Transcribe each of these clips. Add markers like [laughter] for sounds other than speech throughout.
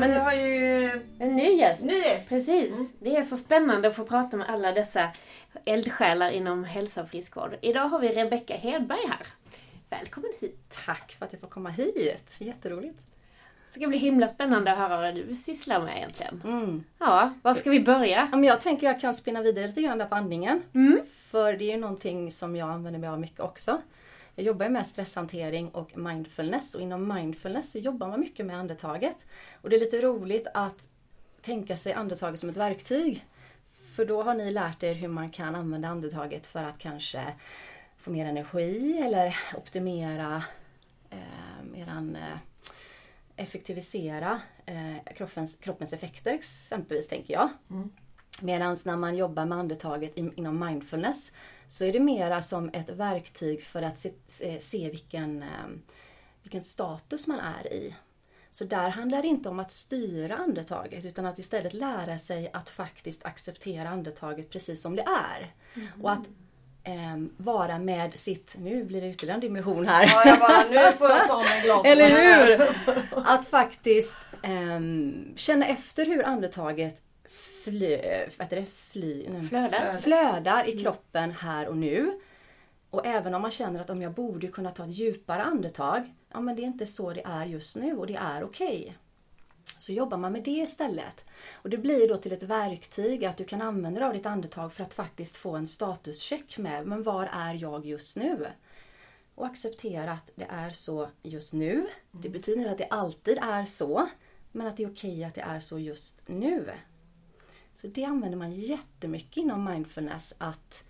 Men, Men- vi har ju En ny gäst. ny gäst. Precis. Mm. Det är så spännande att få prata med alla dessa eldsjälar inom hälsa och friskvård. Idag har vi Rebecka Hedberg här. Välkommen hit. Tack för att jag får komma hit. Jätteroligt. Det ska bli himla spännande att höra vad du sysslar med egentligen. Mm. Ja, var ska vi börja? Ja, jag tänker jag kan spinna vidare lite grann där på andningen. Mm. För det är ju någonting som jag använder mig av mycket också. Jag jobbar med stresshantering och mindfulness och inom mindfulness så jobbar man mycket med andetaget. Och det är lite roligt att tänka sig andetaget som ett verktyg. För då har ni lärt er hur man kan använda andetaget för att kanske få mer energi eller optimera eh, eran, eh, effektivisera eh, kroppens, kroppens effekter exempelvis tänker jag. Mm. Medan när man jobbar med andetaget in, inom mindfulness så är det mera som ett verktyg för att se, se, se vilken, eh, vilken status man är i. Så där handlar det inte om att styra andetaget utan att istället lära sig att faktiskt acceptera andetaget precis som det är. Och att eh, vara med sitt, nu blir det ytterligare en dimension här. Ja, jag bara, nu får jag ta mig glas. [laughs] Eller hur? Att faktiskt ehm, känna efter hur andetaget fly, vad heter det? Fly, nej, Flödar. flödar i kroppen här och nu. Och även om man känner att om jag borde kunna ta ett djupare andetag, ja men det är inte så det är just nu och det är okej. Så jobbar man med det istället. Och det blir då till ett verktyg att du kan använda dig av ditt andetag för att faktiskt få en statuscheck med, men var är jag just nu? Och acceptera att det är så just nu. Det betyder inte att det alltid är så, men att det är okej att det är så just nu. Så det använder man jättemycket inom mindfulness. Att,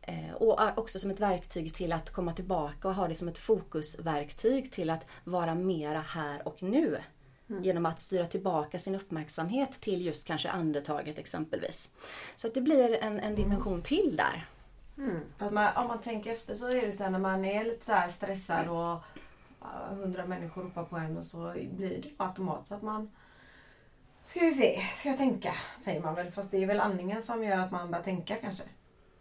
eh, och också som ett verktyg till att komma tillbaka och ha det som ett fokusverktyg till att vara mera här och nu. Genom att styra tillbaka sin uppmärksamhet till just kanske andetaget exempelvis. Så att det blir en, en dimension till där. För att man, om man tänker efter så är det så här när man är lite så stressad och hundra människor ropar på en och så blir det automatiskt att man Ska vi se, ska jag tänka? Säger man väl. Fast det är väl andningen som gör att man börjar tänka kanske.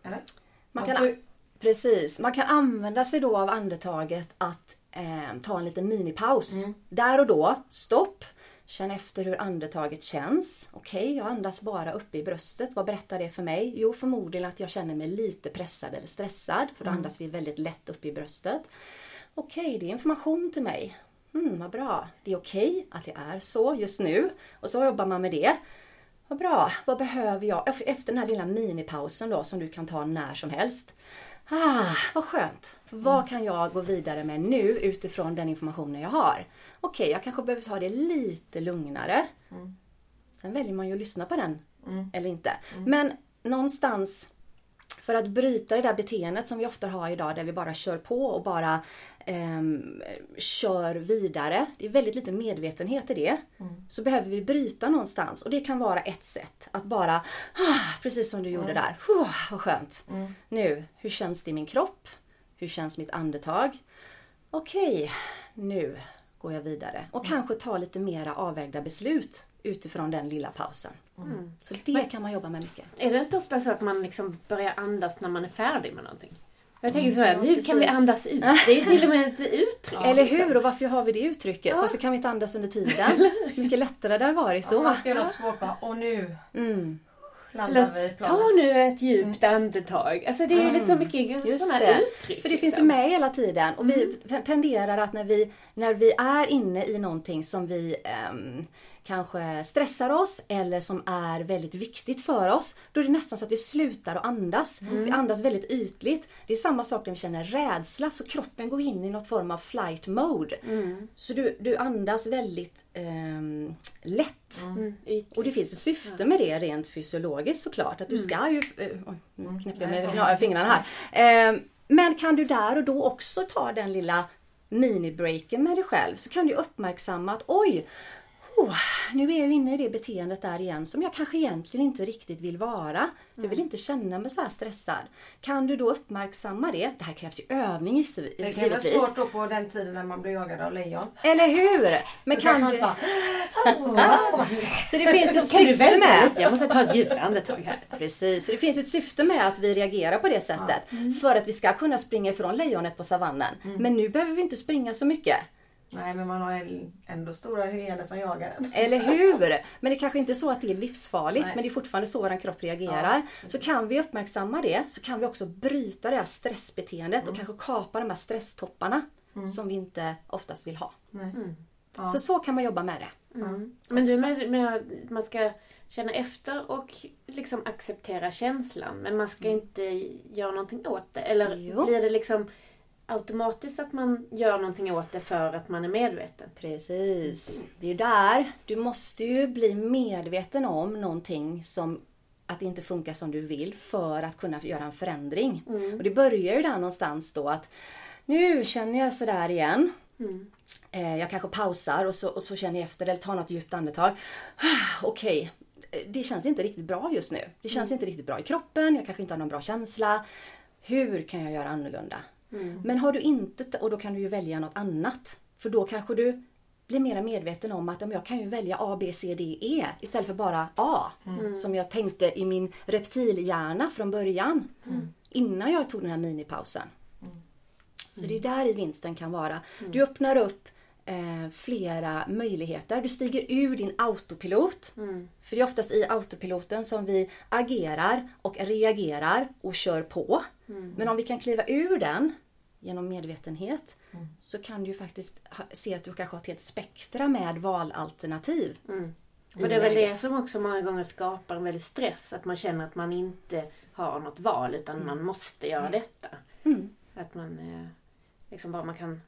Eller? Man kan, ju- precis, man kan använda sig då av andetaget att eh, ta en liten minipaus. Mm. Där och då, stopp. Känn efter hur andetaget känns. Okej, jag andas bara uppe i bröstet. Vad berättar det för mig? Jo, förmodligen att jag känner mig lite pressad eller stressad. För då andas vi väldigt lätt upp i bröstet. Okej, det är information till mig. Mm, vad bra. Det är okej att det är så just nu. Och så jobbar man med det. Vad bra. Vad behöver jag? Efter den här lilla minipausen då som du kan ta när som helst. Ah, vad skönt. Vad kan jag gå vidare med nu utifrån den informationen jag har? Okej, jag kanske behöver ta det lite lugnare. Sen väljer man ju att lyssna på den eller inte. Men någonstans för att bryta det där beteendet som vi ofta har idag där vi bara kör på och bara ehm, kör vidare. Det är väldigt lite medvetenhet i det. Så behöver vi bryta någonstans och det kan vara ett sätt. Att bara, ah, precis som du gjorde där. Oh, vad skönt. Nu, hur känns det i min kropp? Hur känns mitt andetag? Okej, nu går jag vidare. Och kanske ta lite mera avvägda beslut utifrån den lilla pausen. Så det kan man jobba med mycket. Är det inte ofta så att man liksom börjar andas när man är färdig med nånågonting? Jag tänker så här, nu kan vi andas ut. Det är till och med ett uttryck. Eller liksom. hur? Och varför har vi det uttrycket? Varför kan vi inte andas under tiden? Hur mycket lättare det har varit då. man ska göra något svårt bara, och nu Mm. landar vi planet. ta nu ett djupt andetag. Alltså det är ju lite så mycket Just sådana det. uttryck. För det finns ju liksom. med hela tiden och vi tenderar att när vi, när vi är inne i någonting som vi ehm, kanske stressar oss eller som är väldigt viktigt för oss, då är det nästan så att vi slutar att andas. Vi andas väldigt ytligt. Det är samma sak när vi känner rädsla, så kroppen går in i något form av flight mode. Så du, du andas väldigt ehm, lätt. Mm, ytligt. Och det finns ett syfte med det rent fysiologiskt såklart. Att du ska ju... eh, Oj, nu knäpper jag med ja, fingrarna här. Eh, Men kan du där och då också ta den lilla minibreaken med dig själv så kan du uppmärksamma att oj, oh, nu är jag inne i det beteendet där igen som jag kanske egentligen inte riktigt vill vara. Jag vill inte känna mig så här stressad. Kan du då uppmärksamma det? Det här krävs ju övning givetvis. Det kan vara svårt då på den tiden när man blir jagad av lejon. Eller hur? Men kan kanske du... bara, Så det finns ett Kan syfte med... Jag måste ta ett djupt andetag här. Precis, så det finns ett syfte med att vi reagerar på det sättet. För att vi ska kunna springa ifrån lejonet på savannen. Men nu behöver vi inte springa så mycket. Nej men man har ändå stora hyener som jagar en. [laughs] Eller hur? Men det kanske inte är så att det är livsfarligt Nej. men det är fortfarande så vår kropp reagerar. Så kan vi uppmärksamma det så kan vi också bryta det här stressbeteendet och kanske kapa de här stresstopparna som vi inte oftast vill ha. Nej. Ja. Så så kan man jobba med det. Mm. Men du med, med att man ska känna efter och liksom acceptera känslan men man ska inte göra någonting åt det? Eller Jo. blir det liksom automatiskt att man gör någonting åt det för att man är medveten? Precis. Det är ju där. Du måste ju bli medveten om någonting som att det inte funkar som du vill för att kunna göra en förändring. Och det börjar ju där någonstans då att nu känner jag sådär igen. Eh, Jag kanske pausar och så, och så känner jag efter eller tar något djupt andetag. Okej, det känns inte riktigt bra just nu. Det känns inte riktigt bra i kroppen, jag kanske inte har någon bra känsla. Hur kan jag göra annorlunda? Men har du inte, och då kan du ju välja något annat. För då kanske du blir mer medveten om att jag kan ju välja A, B, C, D, E istället för bara A. Som jag tänkte i min reptilhjärna från början. Innan jag tog den här minipausen. Så det är där i vinsten kan vara. Du öppnar upp eh, flera möjligheter. Du stiger ur din autopilot. För det är oftast i autopiloten som vi agerar och reagerar och kör på. Men om vi kan kliva ur den genom medvetenhet så kan du ju faktiskt ha, se att du kanske har ett helt spektra med valalternativ. Och det är väl det som också många gånger skapar en väldig stress. Att man känner att man inte har något val utan man måste göra detta. Att man eh, liksom bara man kan...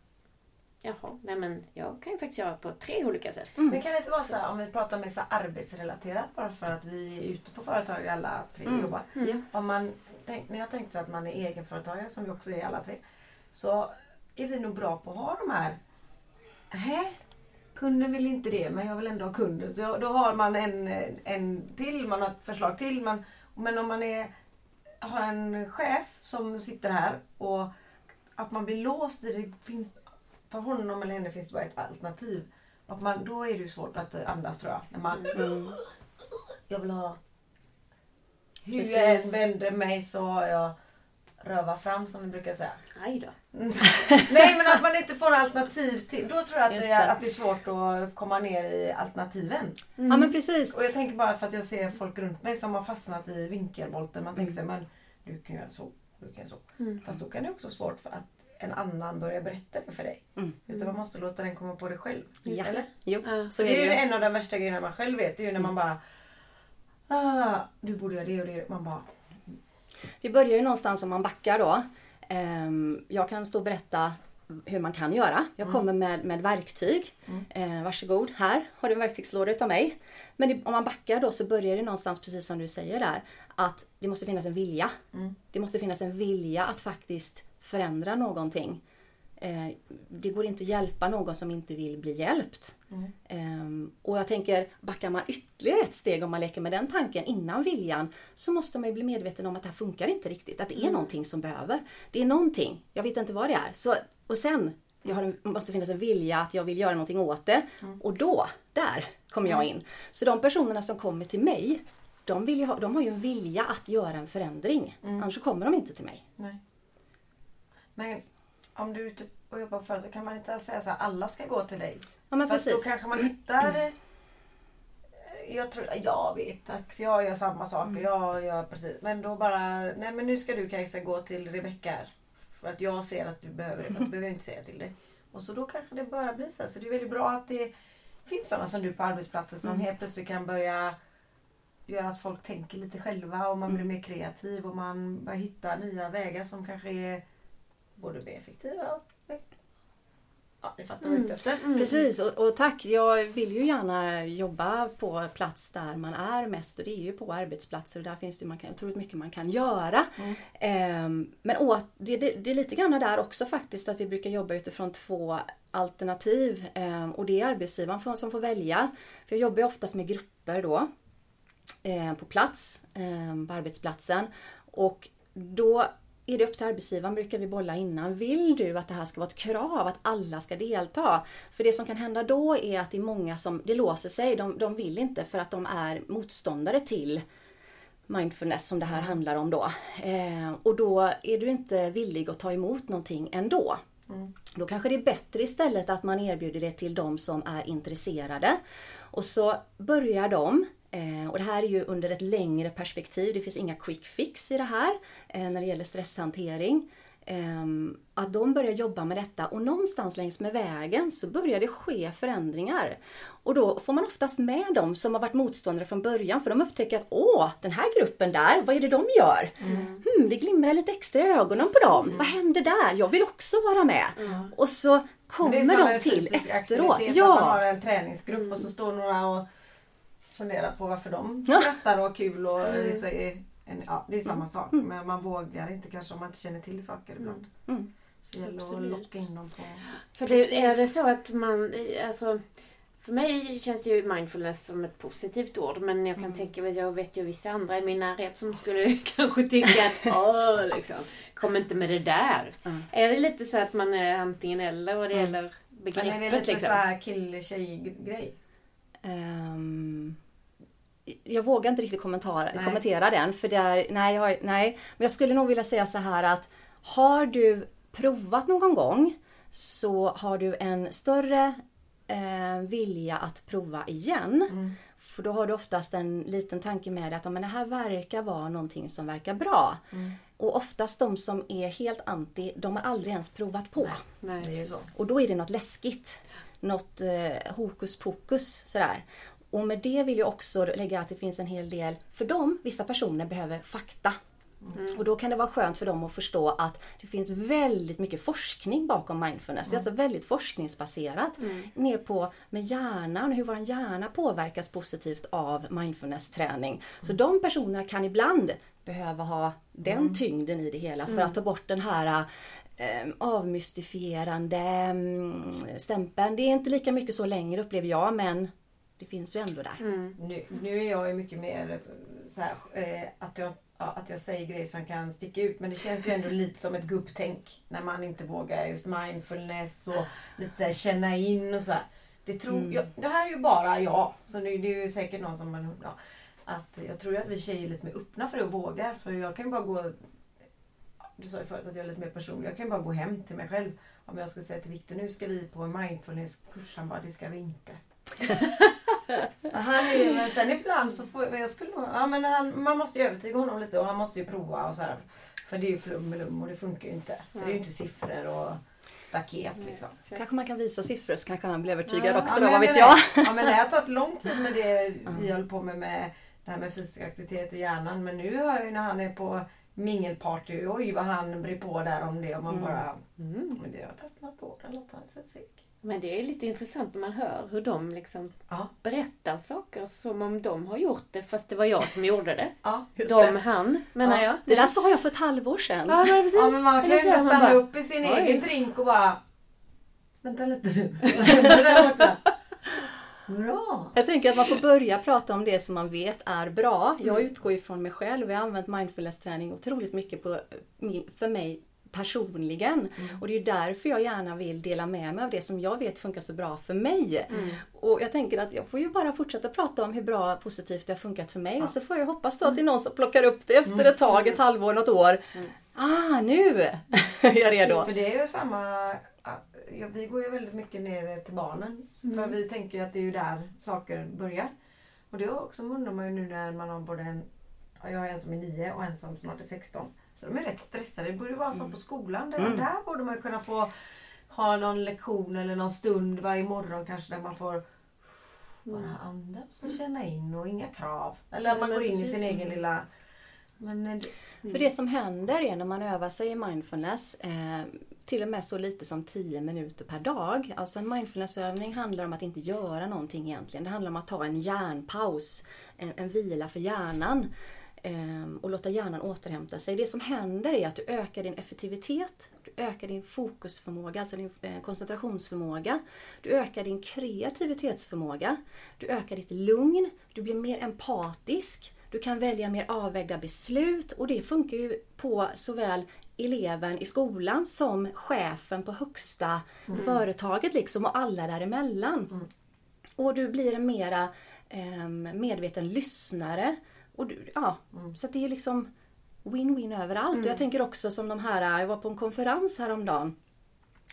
Jaha, nej men jag kan ju faktiskt göra på tre olika sätt. Men kan det inte vara så här, om vi pratar med så här arbetsrelaterat bara för att vi är ute på företag alla tre och jobbar. Om man tänk, när jag tänkte att man är egenföretagare som vi också är alla tre. Så är vi nog bra på att ha de här. Nej, kunden vill inte det men jag vill ändå ha kunden. Så då har man en, en till, man har ett förslag till. Man, men om man är, har en chef som sitter här och att man blir låst i det finns för honom eller henne finns det bara ett alternativ. Och man, då är det ju svårt att andas tror jag. När man, Jag vill ha... Hur Precis. jag än vänder mig så har jag röva fram som vi brukar säga. Aj då. [laughs] Nej men att man inte får alternativ till. Då tror jag att Just det, är, det. att det är svårt att komma ner i alternativen. Ja men precis. Och jag tänker bara för att jag ser folk runt mig som har fastnat i vinkelvolten. Man tänker sig men du kan göra så, du kan göra så. Fast då kan det också svårt för att en annan börjar berätta det för dig. Mm. Utan man måste låta den komma på det själv. Ja. Eller? Jo, Ja. så Det är ju det ju. en av de värsta grejerna man själv vet. Det är ju när man bara ah, du borde göra det och det. Man bara Det börjar ju någonstans om man backar då. Ehm, Jag kan stå och berätta hur man kan göra. Jag kommer med, med verktyg. Eh, varsågod, här har du en verktygslåda utav mig. Men det, om man backar då så börjar det någonstans precis som du säger där. Att det måste finnas en vilja. Det måste finnas en vilja att faktiskt förändra någonting. Eh, det går inte att hjälpa någon som inte vill bli hjälpt. Ehm, och jag tänker, backar man ytterligare ett steg om man leker med den tanken innan viljan så måste man ju bli medveten om att det här funkar inte riktigt. Att det är någonting som behöver. Det är någonting, jag vet inte vad det är. Så, och sen jag har en, måste finnas en vilja att jag vill göra någonting åt det. Och då, där kommer jag in. Så de personerna som kommer till mig, de, vill ha, de har ju en vilja att göra en förändring. Annars så kommer de inte till mig. nej. Men om du är ute och jobbar på företag kan man inte säga så här alla ska gå till dig. Ja men Fast då precis. kanske man hittar eh, jag tror, jag vet tack, jag gör samma saker, jag gör precis. Men då bara, nej men nu ska du Kajsa gå till Rebecka här. För att jag ser att du behöver det, fast behöver jag inte säga till dig. Och så då kanske det börjar bli så här. Så det är väldigt bra att det finns sådana som du på arbetsplatsen som helt plötsligt kan börja göra att folk tänker lite själva och man blir mer kreativ och man börjar hitta nya vägar som kanske är både mer effektiva Ja, ni fattar vad jag är ute efter. Precis, och, och tack. Jag vill ju gärna jobba på plats där man är mest och det är ju på arbetsplatser och där finns det man kan, otroligt mycket man kan göra. Ehm, men åt, det, det, det är lite grann där också faktiskt att vi brukar jobba utifrån två alternativ ehm, och det är arbetsgivaren får- som får välja. För jag jobbar ju oftast med grupper då eh, på plats, eh, på arbetsplatsen. Och då är det upp till arbetsgivaren, brukar vi bolla innan. Vill du att det här ska vara ett krav, att alla ska delta? För det som kan hända då är att det är många som, det låser sig, de, de vill inte för att de är motståndare till mindfulness som det här handlar om då. Eh, och då är du inte villig att ta emot någonting ändå. Mm. Då kanske det är bättre istället att man erbjuder det till de som är intresserade. Och så börjar de och det här är ju under ett längre perspektiv. Det finns inga quick fix i det här eh, när det gäller stresshantering. Ehm, att de börjar jobba med detta och någonstans längs med vägen så börjar det ske förändringar. Och då får man oftast med dem som har varit motståndare från början för de upptäcker att åh, den här gruppen där, vad är det de gör? Mm. Hmm, det glimrar lite extra i ögonen på dem. Mm. Vad händer där? Jag vill också vara med. Mm. Och så kommer de till efteråt. Ja. Man har en träningsgrupp och så står några och funderar på varför de [laughs] skrattar och har kul och mm en, ja, det är samma mm. sak mm. men man vågar inte kanske om man inte känner till saker ibland. Mm. mm. Så det gäller att locka in dem på... För det, är det så att man, alltså för mig känns ju mindfulness som ett positivt ord men jag kan mm. tänka mig, jag vet ju vissa andra i min närhet som skulle [laughs] kanske tycka att åh, liksom, kom inte med det där. Mm. Är det lite så att man är antingen eller vad det mm. gäller begreppet? Men är det lite liksom? så här kill-tjej grej? Um, jag vågar inte riktigt kommentera den för det är, nej, jag, nej. Men jag skulle nog vilja säga så här att har du provat någon gång så har du en större eh, vilja att prova igen. Mm. För då har du oftast en liten tanke med dig att men det här verkar vara någonting som verkar bra. Mm. Och oftast de som är helt anti, de har aldrig ens provat på. Nej, nej, och då är det något läskigt. Något eh, hokus pokus sådär. Och med det vill jag också lägga att det finns en hel del, för dem, vissa personer behöver fakta. Mm. Och då kan det vara skönt för dem att förstå att det finns väldigt mycket forskning bakom mindfulness. Mm. Det är alltså väldigt forskningsbaserat. Mm. Ner på med hjärnan, hur vår hjärna påverkas positivt av mindfulness-träning. Så mm. de personerna kan ibland behöva ha den mm. tyngden i det hela för mm. att ta bort den här eh, avmystifierande mm, stämpeln. Det är inte lika mycket så längre upplever jag men det finns ju ändå där. Mm. Nu, nu är jag ju mycket mer eh, så här, eh, att, jag, ja, att jag säger grejer som kan sticka ut men det känns ju ändå [laughs] lite som ett gubbtänk när man inte vågar just mindfulness och lite så här, känna in och så här. Det, tror, mm. jag, det här är ju bara jag, så nu, det är ju säkert någon som man, ja, att Jag tror att vi tjejer är lite mer öppna för det och vågar för jag kan ju bara gå du sa ju förut att jag är lite mer personlig. Jag kan ju bara gå hem till mig själv. Om jag skulle säga till Viktor, nu ska vi på en mindfulnesskurs. Han bara, det ska vi inte. [laughs] han är, men sen ibland så får jag, skulle, ja, men han, man måste ju övertyga honom lite och han måste ju prova och så här, För det är ju flum lum och det funkar ju inte. För det är ju inte siffror och staket liksom. Kanske man kan visa siffror så kanske han blir övertygad ja, också ja, då, vad vet jag. Ja men det har tagit lång tid med det [laughs] vi håller på med, med det här med fysisk aktivitet i hjärnan. Men nu hör jag ju när han är på mingelparty, oj vad han bryr på där om det och man mm. bara... Mm, men det har tagit något år eller något. Men det är lite intressant när man hör hur de liksom ja. berättar saker som om de har gjort det fast det var jag som gjorde det. [laughs] Ja, de, det. han menar ja. jag. Det där sa jag för ett halvår sedan. Ja, men, precis. ja, men man kan ju stanna bara, upp i sin oj. egen drink och bara Vänta lite nu. [laughs] [laughs] Bra! Jag tänker att man får börja prata om det som man vet är bra. Jag mm. utgår ju från mig själv. Jag har använt mindfulness-träning otroligt mycket på min, för mig personligen. Mm. Och det är därför jag gärna vill dela med mig av det som jag vet funkar så bra för mig. Mm. Och jag tänker att jag får ju bara fortsätta prata om hur bra positivt det har funkat för mig ja. och så får jag hoppas då att det är någon som plockar upp det efter ett tag, ett halvår, något år. Mm. Ah, nu [laughs] är jag redo! För det är ju samma vi går ju väldigt mycket ner till barnen. Mm. För vi tänker att det är ju där saker börjar. Och det också undrar man ju nu när man har både en, jag har en som är nio och en som snart är 16. Så de är rätt stressade. Det borde vara som mm. på skolan. Där, mm. där borde man kunna få ha någon lektion eller någon stund varje morgon kanske där man får bara mm. andas och känna in och inga krav. Eller att man går in i sin egen lilla... Men eh, För det som händer är när man övar sig i mindfulness, eh, till och med så lite som 10 minuter per dag. Alltså en mindfulnessövning handlar om att inte göra någonting egentligen. Det handlar om att ta en hjärnpaus, en, en vila för hjärnan. Ehm, och låta hjärnan återhämta sig. Det som händer är att du ökar din effektivitet, du ökar din fokusförmåga, alltså din eh, koncentrationsförmåga. Du ökar din kreativitetsförmåga. Du ökar ditt lugn, du blir mer empatisk. Du kan välja mer avvägda beslut och det funkar ju på såväl eleven i skolan som chefen på högsta mm. företaget liksom och alla däremellan. Mm. Och du blir en mera eh, medveten lyssnare och du, ja, mm. Så det är liksom win-win överallt. Mm. Och jag tänker också som de här, jag var på en konferens häromdagen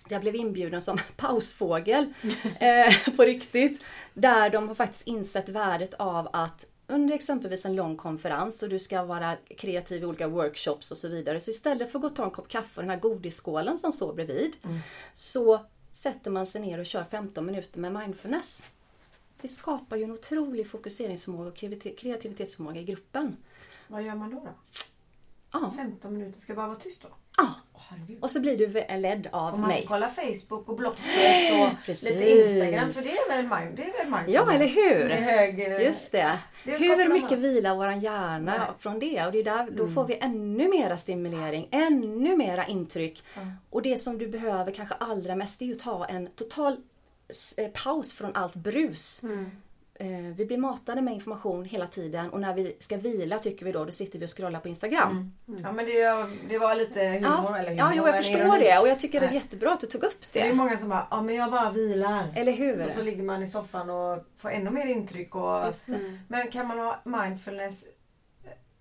jag blev inbjuden som [laughs] pausfågel [laughs] eh, på riktigt. Där de har faktiskt insett värdet av att under exempelvis en lång konferens och du ska vara kreativ i olika workshops och så vidare. Så istället för att gå och ta en kopp kaffe och den här godisskålen som står bredvid. Mm. Så sätter man sig ner och kör 15 minuter med mindfulness. Det skapar ju en otrolig fokuseringsförmåga och kreativitetsförmåga i gruppen. Vad gör man då? då? Ja. 15 minuter, ska det bara vara tyst då? Ja. Och så blir du ledd av Får man mig. kolla Facebook och Blocket och [laughs] lite Instagram för det är väl mind, det är väl mind Ja, eller hur? Hög, Just det. det hur mycket vilar våran hjärna Nej. från det? Och det är där, då mm. får vi ännu mera stimulering, ännu mera intryck. Mm. Och det som du behöver kanske allra mest är att ta en total eh, paus från allt brus. Mm eh, vi blir matade med information hela tiden och när vi ska vila tycker vi då, då sitter vi och scrollar på Instagram. Mm. Mm. Ja men det, det var lite humor. Ja, eller humor, ja jo, jag förstår ironi. det och jag tycker det är jättebra att du tog upp det. Det är många som bara, ja men jag bara vilar. Eller hur? Och så ligger man i soffan och får ännu mer intryck. Och, mm. Men kan man ha mindfulness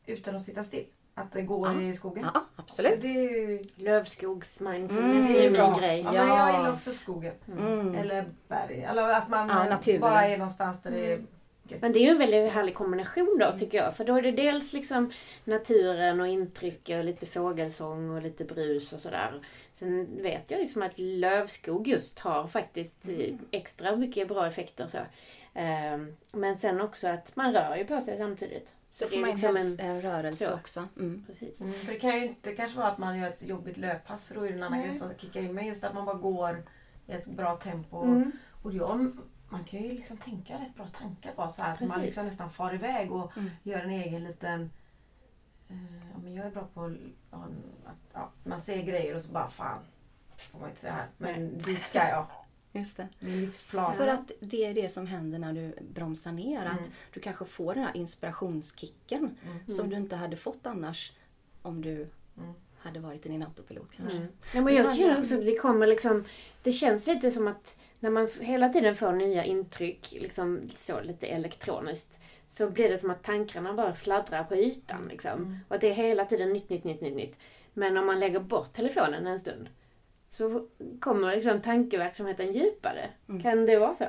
utan att sitta still? Att det går ja. i skogen? Ja, absolut. Det är ju... Lövskogsmindfulness mm, är min grej. Ja, ja. Men jag gillar också skogen. Mm. Eller berg. Eller att man ja, bara är någonstans där det är men det är ju en väldigt härlig kombination då tycker jag. För då är det dels liksom naturen och intryck och lite fågelsång och lite brus och sådär. Sen vet jag liksom att lövskog just har faktiskt mm. extra mycket bra effekter. Så. Ehm, men sen också att man rör ju på sig samtidigt. Så då får man liksom en, en rörelse så. också. Mm. Precis. Mm. För det kan ju inte kanske vara att man gör ett jobbigt löppass för då är det en annan grej som kickar in. Men just att man bara går i ett bra tempo. Mm. Och jag man kan ju liksom tänka rätt bra tankar bara så här så man liksom nästan far iväg och mm. gör en egen liten eh, ja, men jag är bra på att ja, man ser grejer och så bara fan får man inte säga här men Nej. dit ska jag. Just det. Min livsplan. För att det är det som händer när du bromsar ner. Mm. Att du kanske får den här inspirationskicken mm. som du inte hade fått annars om du mm. hade varit i din autopilot kanske. Mm. Ja, men jag känner också att det kommer liksom Det känns lite som att när man hela tiden får nya intryck, liksom så lite elektroniskt, så blir det som att tankarna bara fladdrar på ytan. Liksom. Mm. Och att det är hela tiden nytt, nytt, nytt, nytt, nytt. Men om man lägger bort telefonen en stund så kommer liksom tankeverksamheten djupare. Mm. Kan det vara så?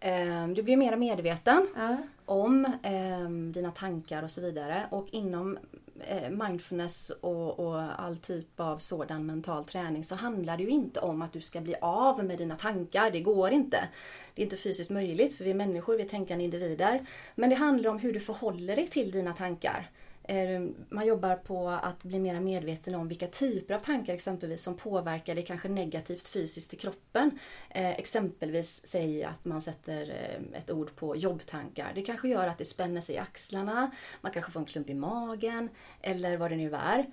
Ehm, du blir mer medveten ja. om eh, dina tankar och så vidare. Och inom Eh, mindfulness och, och, all typ av sådan mental träning så handlar det ju inte om att du ska bli av med dina tankar. Det går inte. Det är inte fysiskt möjligt för vi är människor, vi är tänkande individer. Men det handlar om hur du förhåller dig till dina tankar. Eh, man jobbar på att bli mer medveten om vilka typer av tankar exempelvis som påverkar dig kanske negativt fysiskt i kroppen. Eh, exempelvis säg att man sätter eh, ett ord på jobbtankar. Det kanske gör att det spänner sig i axlarna, man kanske får en klump i magen eller vad det nu är.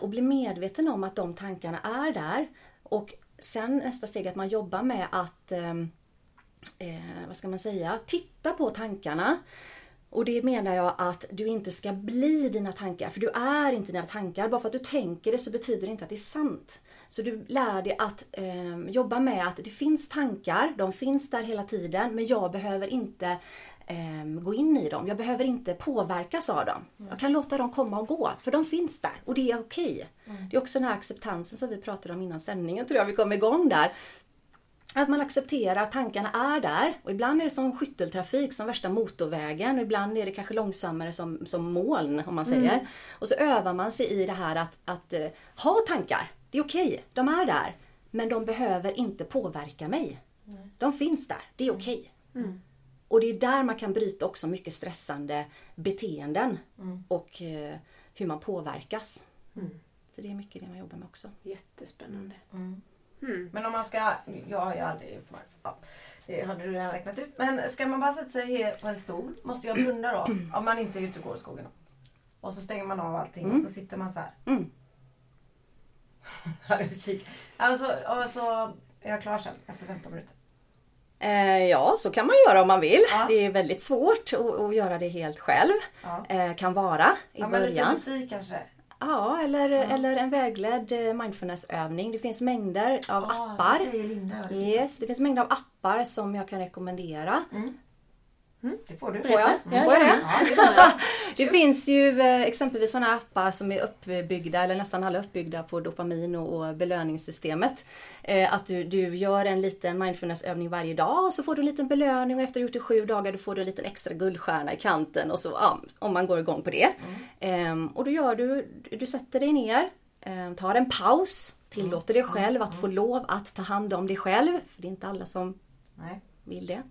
Och bli medveten om att de tankarna är där. Och sen nästa steg att man jobbar med att, vad ska man säga, titta på tankarna. Och det menar jag att du inte ska bli dina tankar, för du är inte dina tankar. Bara för att du tänker det så betyder det inte att det är sant. Så du lär dig att eh, jobba med att det finns tankar, de finns där hela tiden, men jag behöver inte eh, gå in i dem. Jag behöver inte påverkas av dem. Mm. Jag kan låta dem komma och gå, för de finns där och det är okej. Okay. Mm. Det är också den här acceptansen som vi pratade om innan sändningen, tror jag vi kom igång där. Att man accepterar att tankarna är där. Och ibland är det som skytteltrafik, som värsta motorvägen. Och ibland är det kanske långsammare som, som moln, om man säger. Mm. Och så övar man sig i det här att, att uh, ha tankar. Det är okej, okay. de är där. Men de behöver inte påverka mig. Mm. De finns där, det är okej. Okay. Mm. Och det är där man kan bryta också mycket stressande beteenden. Mm. Och uh, hur man påverkas. Mm. Så det är mycket det man jobbar med också. Jättespännande. Mm. Men om man ska, jag har ju aldrig ja, det hade du redan räknat ut. Men ska man bara sätta sig på en stol, måste jag blunda då? [clears throat] Om man inte är ute och går i skogen. Och så stänger man av allting mm. och så sitter man så här. Mm. [laughs] alltså, och så är jag klar sen efter 15 minuter. Eh, ja, så kan man göra om man vill. Ja. Det är väldigt svårt att, att göra det helt själv. Ja. Eh, kan vara i ja, början. Men lite musik kanske? Ja, eller, ja. eller en vägledd eh, mindfulnessövning. Det finns mängder av ah, appar. Det, Linda, yes, det finns mängder av appar som jag kan rekommendera. Mm. Mm. Det får du. Får jag? Ja, får jag det? Ja, [laughs] Det finns ju eh, exempelvis sådana appar som är uppbyggda, eller nästan alla uppbyggda på dopamin och, belöningssystemet. Eh, att du, du gör en liten mindfulnessövning varje dag och så får du en liten belöning och efter du gjort det sju dagar då får du en liten extra guldstjärna i kanten och så, ja, om man går igång på det. Ehm, och då gör du, du sätter dig ner, eh, tar en paus, tillåter dig själv att få lov att ta hand om dig själv. För det är inte alla som Nej. vill det.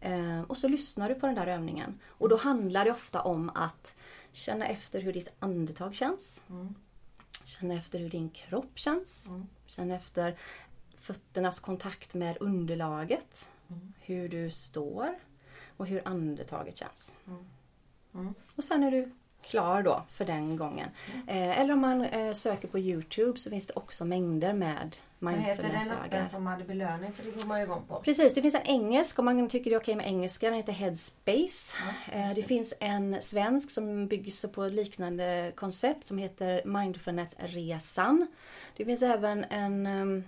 Eh, och så lyssnar du på den där övningen. Och då handlar det ofta om att känna efter hur ditt andetag känns. Känna efter hur din kropp känns. Känna efter fötternas kontakt med underlaget. Hur du står och hur andetaget känns. Och sen är du klar då för den gången. Eh, eller om man eh, söker på Youtube så finns det också mängder med Vad heter den appen som hade belöning? För det går man ju igång på. Precis, det finns en engelsk om man tycker det är okej med engelska. Den heter Headspace. Eh, Det finns en svensk som bygger på ett liknande koncept som heter Mindfulness-resan. Det finns även en ehm,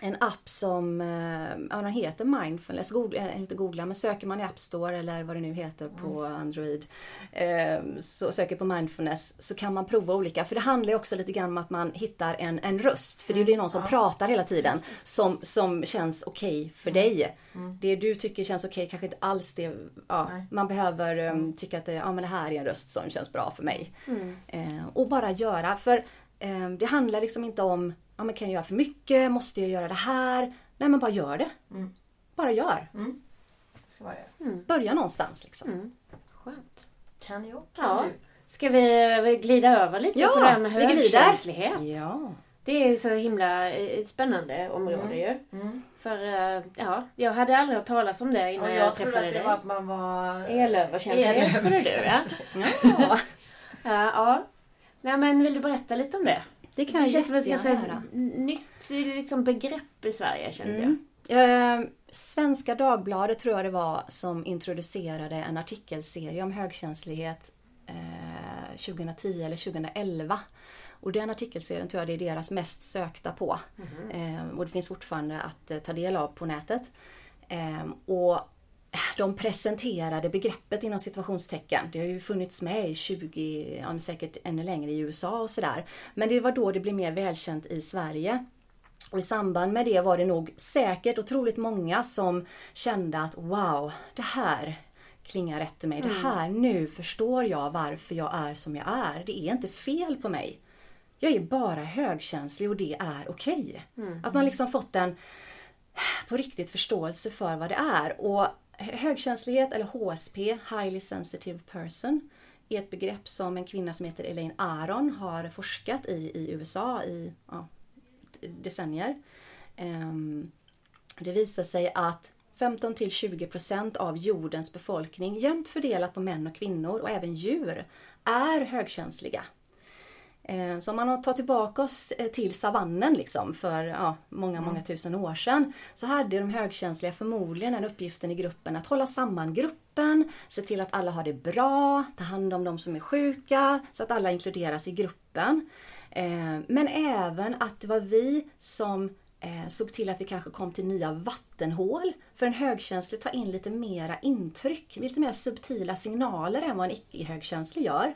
en app som eh, ja, den heter Mindfulness. Googla, eh, inte googla, men söker man i App Store eller vad det nu heter på Android. Eh, så söker på Mindfulness så kan man prova olika. För det handlar ju också lite grann om att man hittar en, en röst. För det är ju någon som pratar hela tiden. Som, som känns okej för dig. Det du tycker känns okej kanske inte alls det. Ja, Nej. man behöver eh, tycka att det, ja, men det här är en röst som känns bra för mig. Eh, och bara göra. För eh, det handlar liksom inte om, ja, men kan jag göra för mycket? Måste jag göra det här? Nej men bara gör det. Bara gör. Så var det. Börja någonstans liksom. Mm. Skönt. Kan jag? Kan Ja. du? Ska vi glida över lite Ja, på det här med vi glider. högkänslighet? Ja. Det är så himla eh, spännande område ju. Mm. För eh, ja, jag hade aldrig hört talas om det innan Och jag, jag trodde träffade att det dig. var att man var... Elöverkänslighet trodde du ja. [laughs] ja. [laughs] ja. Ja. Nej men vill du berätta lite om det? Det kan Det jag känns som ett ganska göra. nytt liksom, begrepp i Sverige kände Mm. Eh, Svenska Dagbladet tror jag det var som introducerade en artikelserie om högkänslighet eh, 2010 eller 2011. Och den artikelserien tror jag det är deras mest sökta på. Eh, och det finns fortfarande att eh, ta del av på nätet. Eh, och de presenterade begreppet inom situationstecken. Det har ju funnits med i 20, ja, säkert ännu längre i USA och sådär. Men det var då det blev mer välkänt i Sverige. Och i samband med det var det nog säkert otroligt många som kände att wow, det här klingar rätt i mig. Det här, nu förstår jag varför jag är som jag är. Det är inte fel på mig. Jag är bara högkänslig och det är okej. Att man liksom fått en på riktigt förståelse för vad det är. Och högkänslighet eller HSP, Highly Sensitive Person, är ett begrepp som en kvinna som heter Elaine Aron har forskat i i USA i ja, decennier. Ehm, det visar sig att 15 till 20 procent av jordens befolkning, jämnt fördelat på män och kvinnor och även djur, är högkänsliga. Eh, Så om man tar tillbaka oss eh, till savannen liksom för ja, många, många tusen år sedan så hade de högkänsliga förmodligen den uppgiften i gruppen att hålla samman gruppen, se till att alla har det bra, ta hand om de som är sjuka så att alla inkluderas i gruppen. Eh, Men även att det var vi som såg till att vi kanske kom till nya vattenhål. För en högkänslig tar in lite mera intryck, lite mer subtila signaler än vad en icke-högkänslig gör.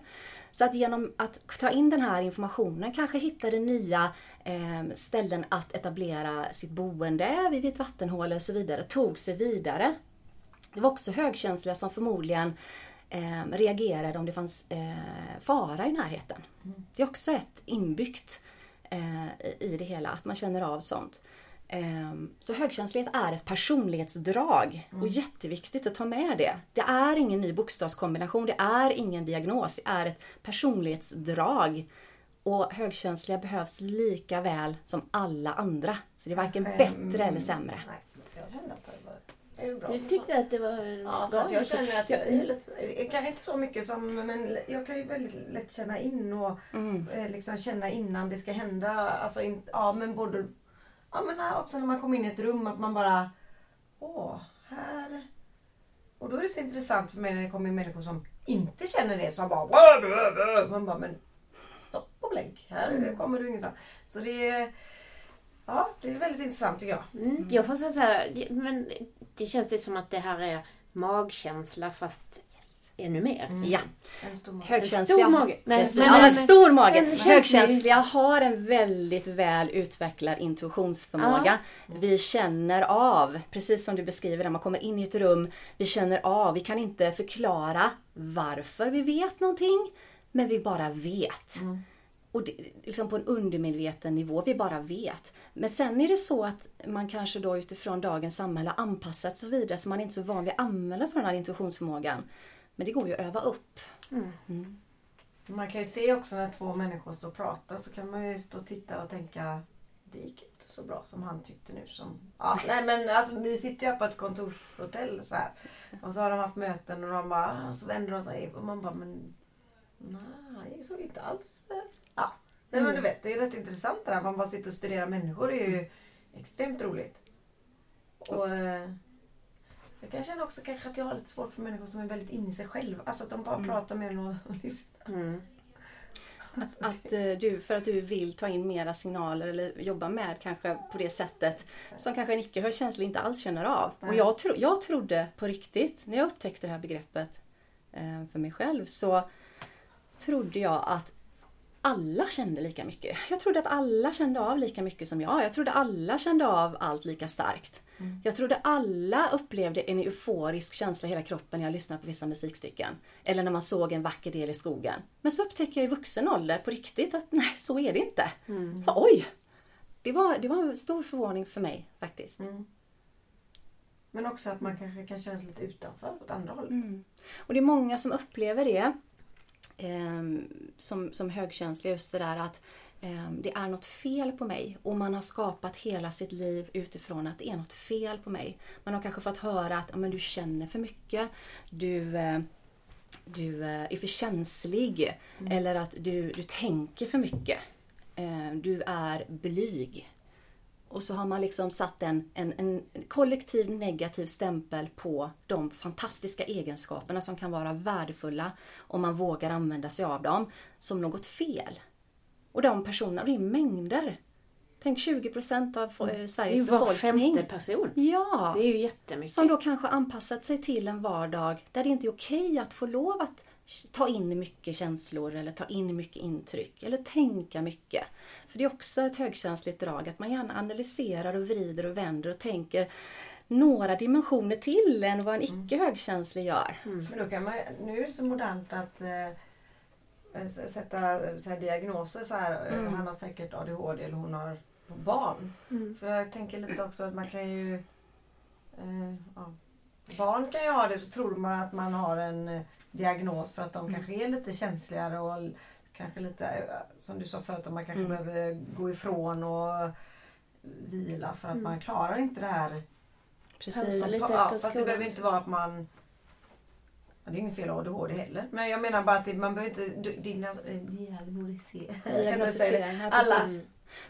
Så att genom att ta in den här informationen kanske hittade nya eh, ställen att etablera sitt boende vid ett vattenhål och så vidare, tog sig vidare. Det var också högkänsliga som förmodligen eh, reagerade om det fanns eh, fara i närheten. Det är också ett inbyggt eh, i det hela, att man känner av sånt. Eh, Så högkänslighet är ett personlighetsdrag och jätteviktigt att ta med det. Det är ingen ny bokstavskombination, det är ingen diagnos, det är ett personlighetsdrag. Och högkänsliga behövs lika väl som alla andra. Så det är varken bättre eller sämre. Bra. Du tyckte att det var Ja, bra? jag känner att jag är lite, jag kanske inte så mycket som, men jag kan ju väldigt lätt känna in och Mm. eh, liksom känna innan det ska hända. Alltså, in, ja men både, ja men också när man kommer in i ett rum att man bara, åh, här. Och då är det så intressant för mig när det kommer människor som inte känner det. Så man bara, "Wah, blah, blah." man bara, men stopp och blänk, här kommer du ingenstans. Så det är, ja det är väldigt intressant tycker jag. Mm. Jag får säga så här, men det känns det som att det här är magkänsla fast ännu mer. Mm. Ja. En stor mage. Högkänsliga, stor mage. Nej, men- ja, stor mage. en känslig- Högkänsliga har en väldigt väl utvecklad intuitionsförmåga. Vi känner av, precis som du beskriver när man kommer in i ett rum. Vi känner av, vi kan inte förklara varför vi vet någonting. Men vi bara vet. Och det, liksom på en undermedveten nivå, vi bara vet. Men sen är det så att man kanske då utifrån dagens samhälle har anpassat sig och så vidare så man är inte så van vid att använda sån här intuitionsförmågan. Men det går ju att öva upp. Man kan ju se också när två människor står och pratar så kan man ju stå och titta och tänka det gick inte så bra som han tyckte nu. Som, ja, [laughs] nej men alltså, vi sitter ju här på ett kontorshotell så här. Och så har de haft möten och de bara, "Ah", så vänder de sig och man bara men nej så inte alls. Ja. Nej men du vet det är rätt intressant det där. Man bara sitter och studerar människor. Det är ju extremt roligt. Och eh, jag kan känna också kanske att jag har lite svårt för människor som är väldigt inne i sig själv. Alltså att de bara pratar med en och, och [laughs] lyssnar. Mm. Att, att eh, du, för att du vill ta in mera signaler eller jobba med kanske på det sättet som kanske en icke-hörkänslig inte alls känner av. Och Nej. jag, tro, jag trodde på riktigt, när jag upptäckte det här begreppet eh, för mig själv, så trodde jag att alla kände lika mycket. Jag trodde att alla kände av lika mycket som jag. Jag trodde alla kände av allt lika starkt. Jag trodde alla upplevde en euforisk känsla i hela kroppen när jag lyssnade på vissa musikstycken. Eller när man såg en vacker del i skogen. Men så upptäcker jag i vuxen ålder på riktigt att nej, så är det inte. För, oj! Det var, det var en stor förvåning för mig faktiskt. Men också att man kanske kan känna sig lite utanför åt andra hållet. Mm. Och det är många som upplever det som, som högkänsliga, just det där att ehm, det är något fel på mig och man har skapat hela sitt liv utifrån att det är något fel på mig. Man har kanske fått höra att men du känner för mycket, du, eh, du eh, är för känslig eller att du, du tänker för mycket. Eh, du är blyg. Och så har man liksom satt en, en, en kollektiv negativ stämpel på de fantastiska egenskaperna som kan vara värdefulla om man vågar använda sig av dem som något fel. Och de personerna, det är mängder. Tänk 20 procent av fo- eh, Det är Sveriges ju var befolkning. femte person. Ja! Det är ju jättemycket. Som då kanske anpassat sig till en vardag där det inte är okej att få lov att ta in mycket känslor eller ta in mycket intryck eller tänka mycket. För det är också ett högkänsligt drag att man gärna analyserar och vrider och vänder och tänker några dimensioner till än vad en icke högkänslig gör. Men då kan man, nu är det så modernt att eh, sätta så här, diagnoser så här. eh, Mm. Han har säkert ADHD eller hon har barn. Mm. För jag tänker lite också att man kan ju... Eh, ja. Barn kan ju ha det så tror man att man har en eh, diagnos för att de kanske är lite känsligare och kanske lite, eh, som du sa förut, att man kanske Mm. behöver gå ifrån och vila för att man klarar inte det här Precis. lite ja, fast det behöver inte vara att man... Det är inget fel att ha ADHD heller. Men jag menar bara att det, man behöver inte eh, diagnostisera. [laughs] Diagnostisering, ja, Alla.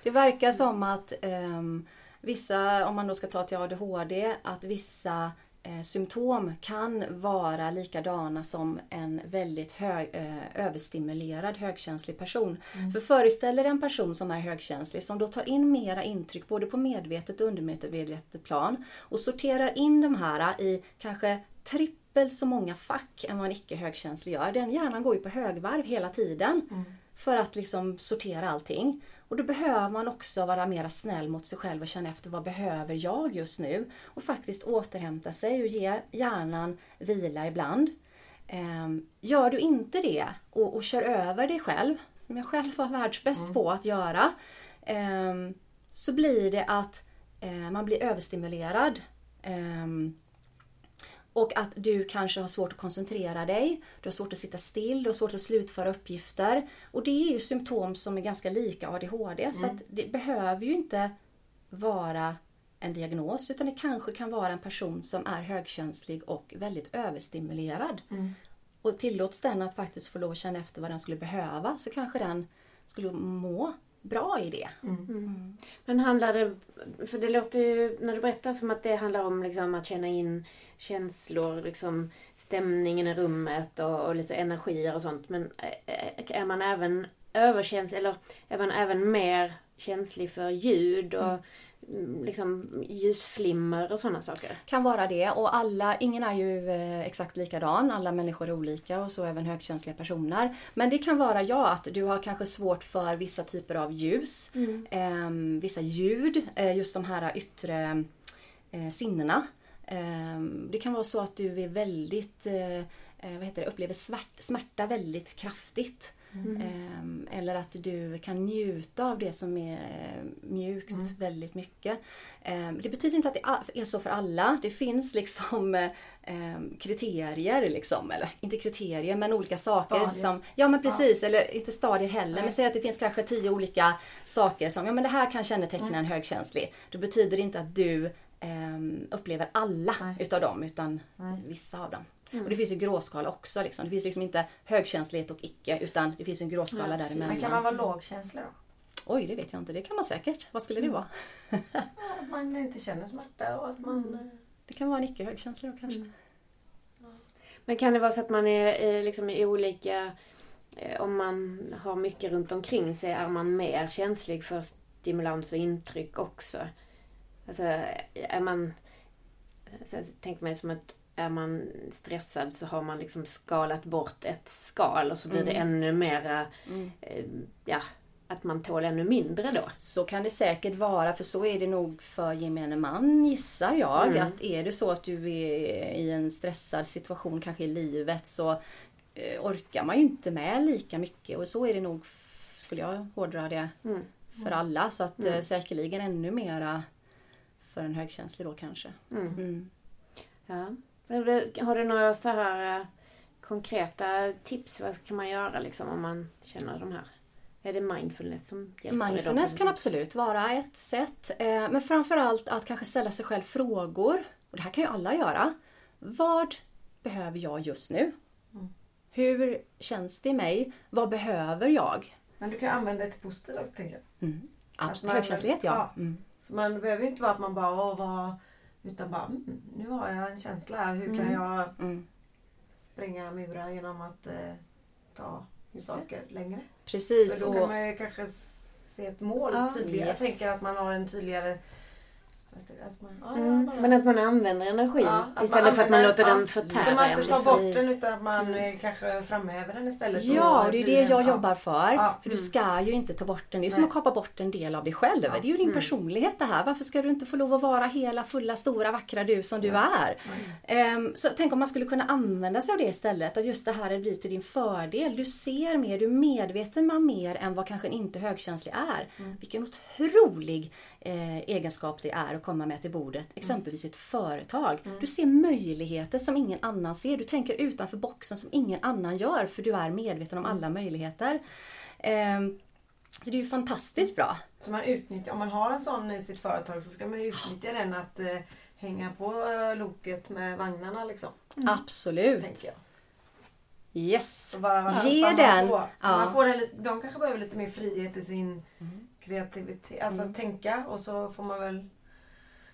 Det verkar som att ehm, vissa, om man då ska ta till ADHD, att vissa eh, symptom kan vara likadana som en väldigt hög, eh, överstimulerad högkänslig person. För föreställ er en person som är högkänslig som då tar in mera intryck både på medvetet och undermedvetet plan och sorterar in de här i kanske trippelt så många fack än vad en icke högkänslig gör. Den hjärnan går ju på högvarv hela tiden för att liksom sortera allting. Och då behöver man också vara mer snäll mot sig själv och känna efter vad behöver jag just nu? Och faktiskt återhämta sig och ge hjärnan vila ibland. Ehm, Gör du inte det och, och kör över dig själv, som jag själv var världsbäst på att göra, ehm, så blir det att eh, man blir överstimulerad. Och att du kanske har svårt att koncentrera dig, du har svårt att sitta still, du har svårt att slutföra uppgifter. Och det är ju symptom som är ganska lika ADHD. Så att det behöver ju inte vara en diagnos utan det kanske kan vara en person som är högkänslig och väldigt överstimulerad. Och tillåts den att faktiskt få lov att känna efter vad den skulle behöva så kanske den skulle må bra i det. Men handlar det, för det låter ju när du berättar som att det handlar om liksom att känna in känslor, liksom stämningen i rummet och, och lite energier och sånt. Men är man även överkänslig eller är man även mer känslig för ljud och mm, liksom ljusflimmer och sådana saker. Kan vara det och alla, ingen är ju eh, exakt likadan, alla människor är olika och så även högkänsliga personer. Men det kan vara ja att du har kanske svårt för vissa typer av ljus, eh, vissa ljud, eh, just de här yttre eh, sinnena. Eh, det kan vara så att du är väldigt, eh, eh, vad heter det, upplever smärt, smärta väldigt kraftigt. Ehm, Eller att du kan njuta av det som är eh, mjukt väldigt mycket. Ehm, Det betyder inte att det är så för alla. Det finns liksom eh, [laughs] ehm, kriterier, liksom, eller inte kriterier men olika saker. Stadier. Som, ja men precis, eller inte stadier heller. Men säg att det finns kanske tio olika saker som ja men det här kan känneteckna en högkänslig. Då betyder det inte att du upplever alla Nej. utav dem utan Nej. vissa av dem. Och det finns ju gråskala också. Liksom. Det finns liksom inte högkänslighet och icke utan det finns en gråskala precis. däremellan. Men kan man vara lågkänslig då? Oj, det vet jag inte. Det kan man säkert. Vad skulle det vara? Ja, Att man inte känner smärta och att man... eh, Det kan vara en icke högkänslig då kanske. Men kan det vara så att man är eh, liksom i olika... eh, Om man har mycket runt omkring sig är man mer känslig för stimulans och intryck också. Alltså är man... Så jag tänker mig som att är man stressad så har man liksom skalat bort ett skal och så blir det ännu mera... eh, Ja, att man tål ännu mindre då. Så kan det säkert vara, för så är det nog för gemene man gissar jag. Att är det så att du är i en stressad situation kanske i livet så eh, orkar man ju inte med lika mycket. Och så är det nog, skulle jag hårdra det, Mm. för alla. Så att eh, säkerligen ännu mera för en högkänslig då kanske. Mm. Mm. Ja. Har du några så här eh, konkreta tips? Vad kan man göra liksom om man känner de här? Är det mindfulness som hjälper? Mindfulness kan absolut vara ett sätt. eh, Men framförallt att kanske ställa sig själv frågor. Och det här kan ju alla göra. Vad behöver jag just nu? Hur känns det i mig? Vad behöver jag? Men du kan använda det till positivt också tänker jag. Absolut. man- Högkänslighet, ja. ja. Mm. Så man behöver inte vara att man bara, åh vad... Utan bara, mm, nu har jag en känsla här. Hur kan jag Mm. spränga murar genom att eh, ta Just det. saker längre? Precis. För då Och, kan man ju kanske se ett mål Ja, tydligare. yes. Jag tänker att man har en tydligare... Alltså man, Mm. bara- Men att man använder energin Ja, istället för att man låter den förtära Så man inte tar bort den utan att man eh, kanske framhäver den istället. ja, det är ju det jag ja. jobbar för. Ja. För du ska ju inte ta bort den. Det är ju som att kapa bort en del av dig själv. Det är ju din personlighet det här. Varför ska du inte få lov att vara hela, fulla, stora, vackra du som du är? Ehm, så tänk om man skulle kunna använda sig av det istället. Att just det här blir till din fördel. Du ser mer, du är medveten om mer än vad kanske en inte högkänslig är. Vilken otrolig eh, egenskap det är att komma med till bordet. Exempelvis i ett företag. Du ser möjligheter som ingen annan ser. Du tänker utanför boxen som ingen annan gör för du är medveten om alla möjligheter. Ehm, så det är ju fantastiskt bra. Så man utnyttjar, om man har en sån i sitt företag så ska man utnyttja den att eh, hänga på eh, loket med vagnarna liksom. Absolut. Tänker jag. Yes. Ge den. Ja. Man får en, de kanske behöver lite mer frihet i sin kreativitet. Alltså Mm. tänka och så får man väl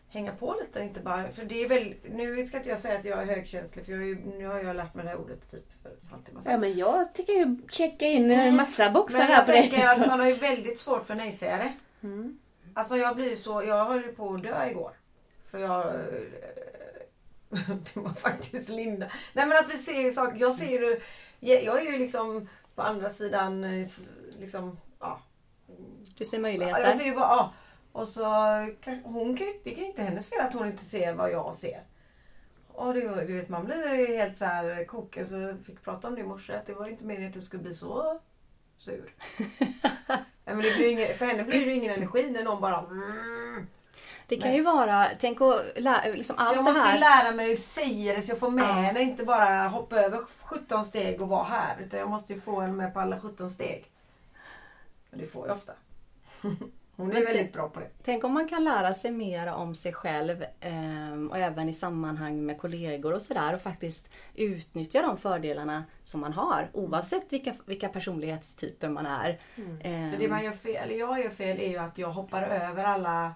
hänga på lite. Inte bara, för det är väl, nu ska inte jag säga att jag är högkänslig för jag ju- nu har jag lärt mig det här ordet typ för en halvtimme sedan. Ja men jag tycker ju checka in en Mm. massa boxar Men här jag på tänker det. att man har ju väldigt svårt för nejsägare. Mm. Alltså jag blir så, jag höll ju på att dö igår. För jag... [laughs] Det var faktiskt Linda. Nej men att vi ser ju saker, jag ser ju... Jag är ju liksom på andra sidan eh, liksom, ja. Du ser möjligheter. Jag ser bara, ja. Och så hon kan det kan inte hennes fel att hon inte ser vad jag ser. Och det, du vet man blir ju helt så här kokig. Så jag fick prata om det i morse att det var inte meningen att jag skulle bli så sur. [laughs] Men det blir ingen, för henne blir det ju ingen energi när någon bara mm. Det kan Nej. ju vara, tänk att lä- liksom allt jag det måste ju här. lära mig att säga det så jag får med Ja. henne. Inte bara hoppa över 17 steg och vara här. Utan jag måste ju få henne med på alla 17 steg. Och det får jag ofta. [laughs] Hon är väldigt bra på det. Tänk om man kan lära sig mera om sig själv ehm, och även i sammanhang med kollegor och sådär och faktiskt utnyttja de fördelarna som man har oavsett vilka, vilka personlighetstyper man är. Ehm, Så det man gör fel, jag gör fel är ju att jag hoppar över alla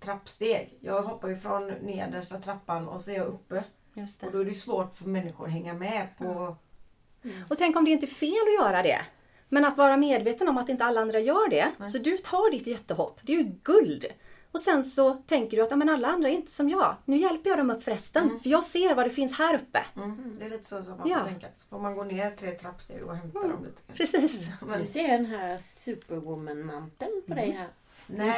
trappsteg. Jag hoppar ju från nedersta trappan och så är jag uppe. Och då är det svårt för människor att hänga med på... Och tänk om det inte är fel att göra det. Men att vara medveten om att inte alla andra gör det. Så du tar ditt jättehopp. Det är ju guld. Och sen så tänker du att men alla andra är inte som jag. Nu hjälper jag dem upp för resten. Mm. För jag ser vad det finns här uppe. Mm. Det är lite så som man Ja. får tänka. Så får man gå ner tre trappsteg och hämta Mm. dem lite. Precis. Men, Du ser den här superwoman-manteln på dig här. nej,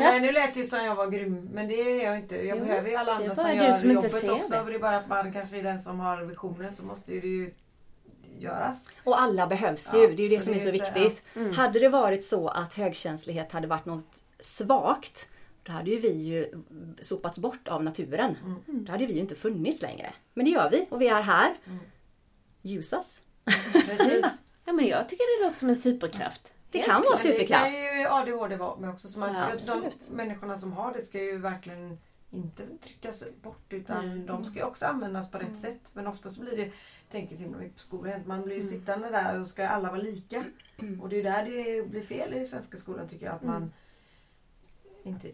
nej, nu lät det ju som jag var grym. Men det är jag inte. Jag Jo, behöver ju alla andra som gör som inte jobbet ser också. det. Det är bara att man kanske är den som har visionen så måste ju det ju göras. Och alla behövs Ja, ju. Det är ju det som det är så är inte- viktigt. Mm. Hade det varit så att högkänslighet hade varit något svagt då hade ju vi ju sopats bort av naturen. Mm. Då hade vi ju inte funnits längre. Men det gör vi och vi är här. Mm. Us. Precis. [laughs] Ja, men jag tycker det låter som en superkraft. Det kan vara superkraft. Det kan ju ADHD vara med också. Så man, Ja, de människorna som har det ska ju verkligen inte tryckas bort utan Mm. de ska ju också användas på rätt sätt. Men ofta så blir det, tänker så himla mycket på skolan, man blir ju Mm. sittande där och ska alla vara lika. Och det är där det blir fel i svenska skolan tycker jag. Att man inte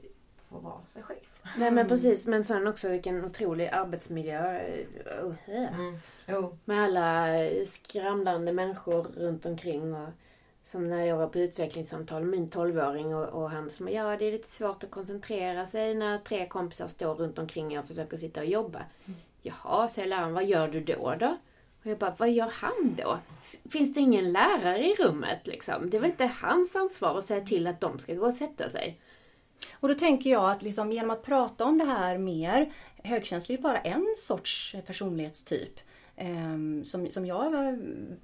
får vara sig själv. Nej men precis, men sen också vilken otrolig arbetsmiljö. oh, eh. Jo. Med alla skramlande människor runt omkring. Och, som när jag var på utvecklingssamtal med min 12-åring och, och han som ja det är lite svårt att koncentrera sig när tre kompisar står runt omkring och försöker sitta och jobba. Jaha, säger läraren, vad gör du då då? Och jag bara, vad gör han då? Finns det ingen lärare i rummet liksom? Det är väl inte hans ansvar att säga till att de ska gå och sätta sig? Och då tänker jag att liksom genom att prata om det här mer, högkänslig är bara en sorts personlighetstyp ehm, som, som jag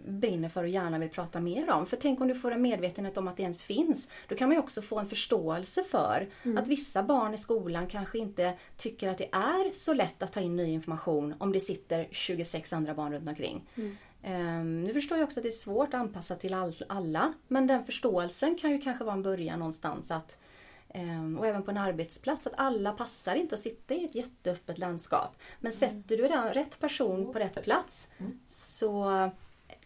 brinner för och gärna vill prata mer om. För tänk om du får en medvetenhet om att det ens finns. Då kan man ju också få en förståelse för att vissa barn i skolan kanske inte tycker att det är så lätt att ta in ny information om det sitter 26 andra barn runt omkring. Ehm, nu förstår jag också att det är svårt att anpassa till all, alla. Men den förståelsen kan ju kanske vara en början någonstans att Och även på en arbetsplats, att alla passar inte att sitta i ett jätteöppet landskap. Men sätter du den, rätt person på rätt plats Mm. så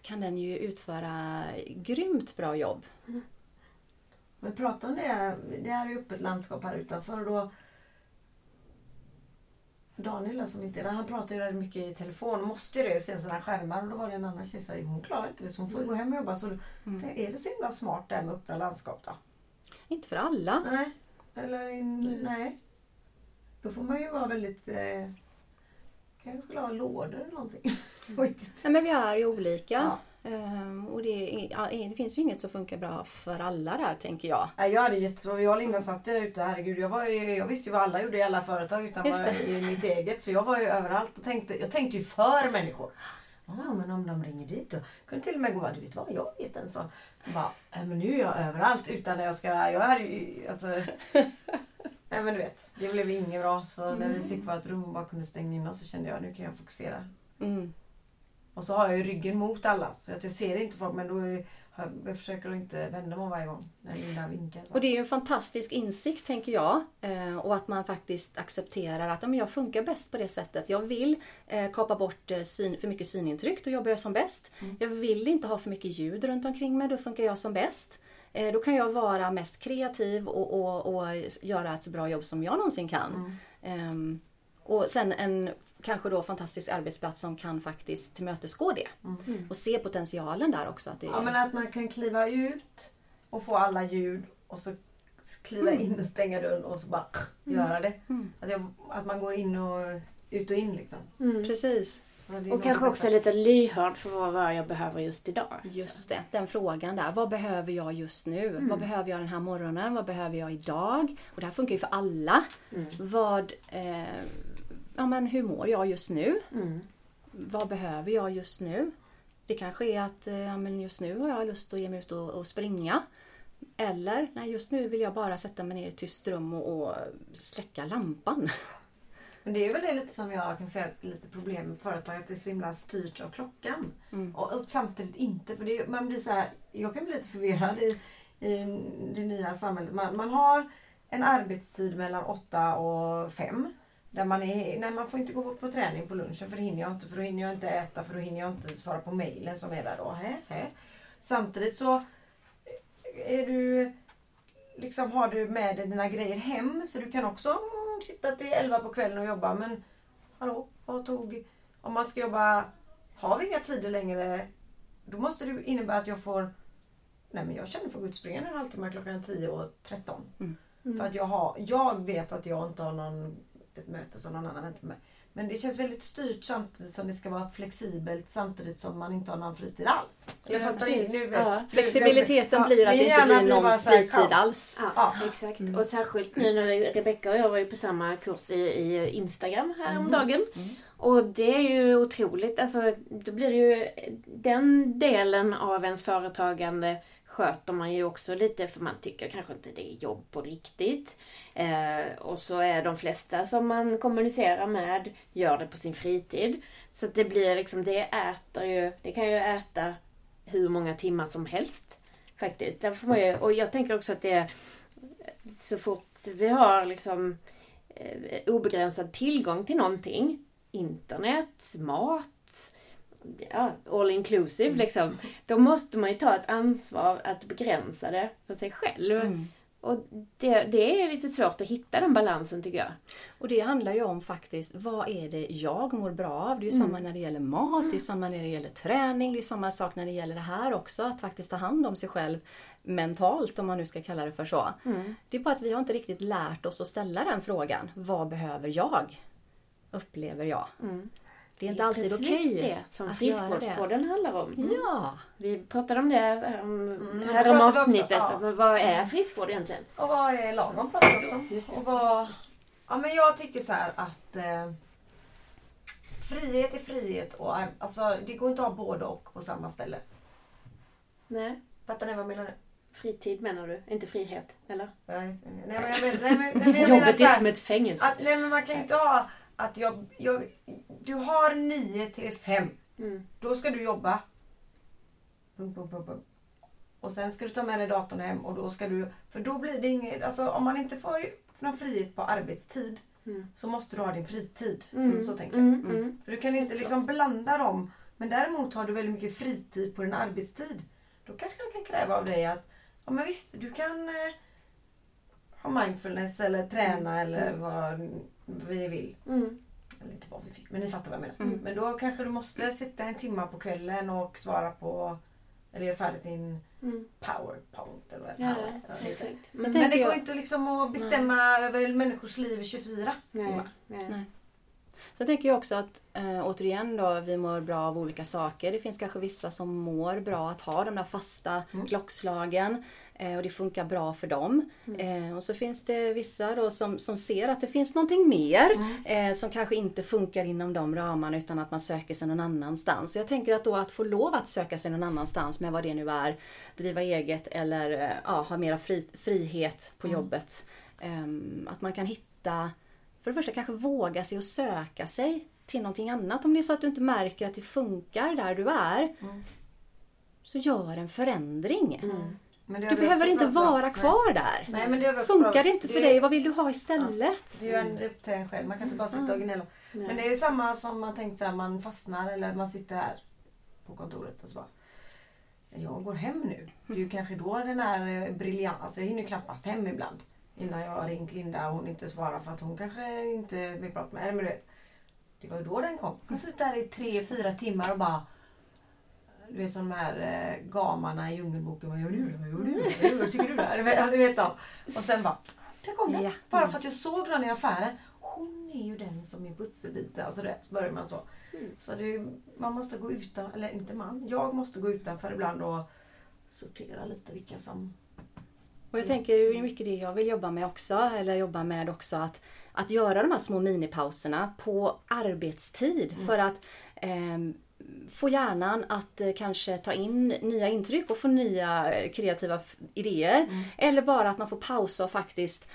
kan den ju utföra grymt bra jobb. Men prata om det. Det här är ju öppet landskap här utanför. Och då, Daniel som inte han pratar ju väldigt mycket i telefon. Måste ju det, se sina skärmar. Och då var det en annan tjej som sa hon klarar inte det så hon får gå hem och jobba. Så Mm. är det så himla smart det här med öppna landskap då? Inte för alla. Nej. Eller in, nej. Då får man ju vara väldigt... Eh, kanske skulle ha lådor eller någonting. [laughs] Nej, men vi är ju olika. Ja. Ehm, och det, ja, det finns ju inget som funkar bra för alla där tänker jag. Nej, jag hade jättesvårt. Jag och Linda satt ju där ute. Herregud, jag, var jag visste ju vad alla gjorde i alla företag utan bara i mitt eget. För jag var ju överallt och tänkte, jag tänkte ju för människor. Ja, men om de ringer dit då. Kunde till och med gå, du vet vad, jag vet en sån. Bara, "Nej, men nu är jag överallt utan att jag ska, jag hade ju, alltså. [laughs] Nej men du vet, det blev inget bra. Så när vi fick vårt rum och bara kunde stänga in oss så kände jag, nu kan jag fokusera. Mm. Och så har jag ju ryggen mot alla så att jag ser inte folk men då är, jag försöker inte vända mig varje gång vinkar. Så. Och det är ju en fantastisk insikt tänker jag. Eh, och att man faktiskt accepterar att men jag funkar bäst på det sättet. Jag vill eh, kapa bort eh, syn, för mycket synintryck, då jobbar jag som bäst. Mm. Jag vill inte ha för mycket ljud runt omkring mig, då funkar jag som bäst. Då kan jag vara mest kreativ och, och, och göra ett så bra jobb som jag någonsin kan. Mm. Ehm, och sen en kanske då fantastisk arbetsplats som kan faktiskt tillmötesgå det. Mm. Och se potentialen där också. Att det är, Ja men att man kan kliva ut och få alla ljud och så kliva in och stänga dörren och så bara göra det. Mm. Att, jag, att man går in och ut och in liksom. Mm. Precis. Och kanske också bästa. lite lyhörd för vad jag behöver just idag. Just det, den frågan där. Vad behöver jag just nu? Vad behöver jag den här morgonen? Vad behöver jag idag? Och det här funkar ju för alla. Mm. Vad, eh, ja men hur mår jag just nu? Mm. Vad behöver jag just nu? Det kanske är att eh, ja, men just nu har jag lust att ge mig ut och, och springa. Eller, nej just nu vill jag bara sätta mig ner i ett tyst rum och, och släcka lampan. Men det är väl det lite som jag kan säga lite problem med företag att det är så himla styrt av klockan. Mm. Och, och samtidigt inte. För det, man blir så här, jag kan bli lite förvirrad i, i det nya samhället. Man, man har en arbetstid mellan 8 och 5. Där man, är, nej, man får inte gå på träning på lunchen för det hinner jag inte. För då hinner jag inte äta för då hinner jag inte svara på mejlen som är där då. Hä, hä. Samtidigt så är du, liksom, har du med dig dina grejer hem så du kan också mm, sitta till 11 på kvällen och jobba. Men hallå, vad tog... Om man ska jobba... Har vi inga tider längre då måste det innebära att jag får... Nej men jag känner för att gå ut och springa en halvtimme klockan 10 och 13. Mm. Mm. För att jag, har, jag vet att jag inte har någon, ett möte som någon annan väntar mig. Men det känns väldigt styrt samtidigt som det ska vara flexibelt samtidigt som man inte har någon fritid alls. Ja, nu vet, ja. Flexibiliteten blir att det inte blir någon fritid alls. Ja, ja. exakt. Mm. Och särskilt nu när Rebecka och jag var ju på samma kurs i, i Instagram häromdagen. Mm. Mm. Och det är ju otroligt. Alltså, då blir det ju den delen av ens företagande sköter man ju också lite för man tycker kanske inte det är jobb på riktigt. Eh, och så är de flesta som man kommunicerar med gör det på sin fritid. Så det blir liksom, det äter ju, det kan ju äta hur många timmar som helst. Faktiskt. Därför man ju, och jag tänker också att det är så fort vi har liksom eh, obegränsad tillgång till någonting. Internet, mat, ja, all inclusive mm. liksom. Då måste man ju ta ett ansvar att begränsa det för sig själv. Mm. Och det, det, är lite svårt att hitta den balansen tycker jag. Och det handlar ju om faktiskt, vad är det jag mår bra av? Det är ju mm. samma när det gäller mat, det är samma när det gäller träning, det är samma sak när det gäller det här också. Att faktiskt ta hand om sig själv mentalt, om man nu ska kalla det för så. Mm. Det är bara att vi har inte riktigt lärt oss att ställa den frågan. Vad behöver jag? Upplever jag. Mm. Det är inte alltid okej okay det som Friskvårdspodden handlar om. Mm. Ja. Vi pratade om det um, mm, här om avsnittet. Också, ja. Vad är friskvård egentligen? Och vad är lagom pratar också. Och vad, ja, men jag tycker så att eh, frihet är frihet och alltså, det går inte att ha både och på samma ställe. Nej. Fattar ni vad jag menar? Fritid menar du? Inte frihet? Eller? Nej, nej, men jag menar, nej, men, nej, men jag [laughs] Jobbet är som ett fängelse. Att, nej men man kan ju inte ha att jag, jag, du har 9 till 5. Mm. Då ska du jobba. Pum, pum, pum. Och sen ska du ta med dig datorn hem och då ska du, för då blir det inget, alltså om man inte får någon frihet på arbetstid mm. så måste du ha din fritid. Mm. Så tänker jag. Mm, mm. Mm. För du kan inte liksom blanda dem. Men däremot har du väldigt mycket fritid på din arbetstid. Då kanske jag kan kräva av dig att, ja men visst du kan eh, ha mindfulness eller träna eller vad vi vill. Mm. Eller inte vad vi fick, men ni fattar vad jag menar. Mm. Men då kanske du måste sitta en timme på kvällen och svara på eller göra färdigt din mm. powerpoint. Eller vad ja, ja, Men, men det går jag... inte liksom att bestämma Nej. över människors liv i 24 timmar. Nej. Sen tänker jag också att äh, återigen då, vi mår bra av olika saker. Det finns kanske vissa som mår bra att ha de där fasta mm. klockslagen. Eh, och det funkar bra för dem. Mm. Eh, och så finns det vissa då som, som ser att det finns någonting mer mm. eh, som kanske inte funkar inom de ramarna utan att man söker sig någon annanstans. Så jag tänker att då att få lov att söka sig någon annanstans med vad det nu är, driva eget eller ja, ha mera fri, frihet på mm. jobbet. Ehm, att man kan hitta, för det första kanske våga sig och söka sig till någonting annat. Om det är så att du inte märker att det funkar där du är. Mm. Så gör en förändring. Mm du behöver inte vara kvar där. Nej, men det Funkar det inte för det, dig, vad vill du ha istället? Ja, det är ju upp till en själv. Man kan inte bara sitta och gnälla. Men det är samma som man tänkt så man fastnar eller man sitter här på kontoret och så bara jag går hem nu. Det är ju kanske då den här eh, briljant, alltså jag hinner knappast hem ibland. Innan jag har ringt Linda och hon inte svarar för att hon kanske inte vill prata med mig. Det var ju då den kom. Jag har suttit där i tre, fyra timmar och bara du vet som de här eh, gamarna i Djungelboken. Vad gör du? Vad gör du? [laughs] Vad tycker du där? Du vet dem. Och sen bara, där kom den. Ja. Bara för att jag såg den i affären. Hon är ju den som är pusselbiten. Alltså det, så börjar man så. Mm. Så det, man måste gå utan, eller inte man, jag måste gå utanför ibland och sortera lite vilka som... Och jag tänker det är mycket det jag vill jobba med också, eller jobba med också att, att göra de här små minipauserna på arbetstid. Mm. För att eh, få hjärnan att eh, kanske ta in nya intryck och få nya eh, kreativa idéer. Mm. Eller bara att man får pausa och faktiskt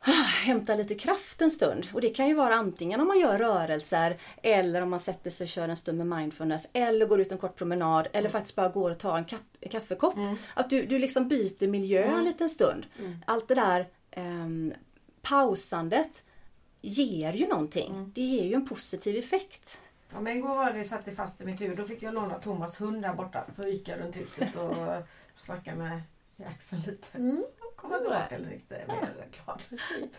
ah, hämta lite kraft en stund. Och det kan ju vara antingen om man gör rörelser eller om man sätter sig och kör en stund med mindfulness eller går ut en kort promenad eller mm. faktiskt bara går och tar en kaffekopp. Mm. Att du, du liksom byter miljö mm. en liten stund. Mm. Allt det där eh, pausandet ger ju någonting. Mm. Det ger ju en positiv effekt. Ja, men igår var det satt det fast i mitt huvud. Då fick jag låna Thomas hund där borta. Så gick jag runt huset och [laughs] snackade med Jackson lite. Mm. komma tillbaka lite mer klart.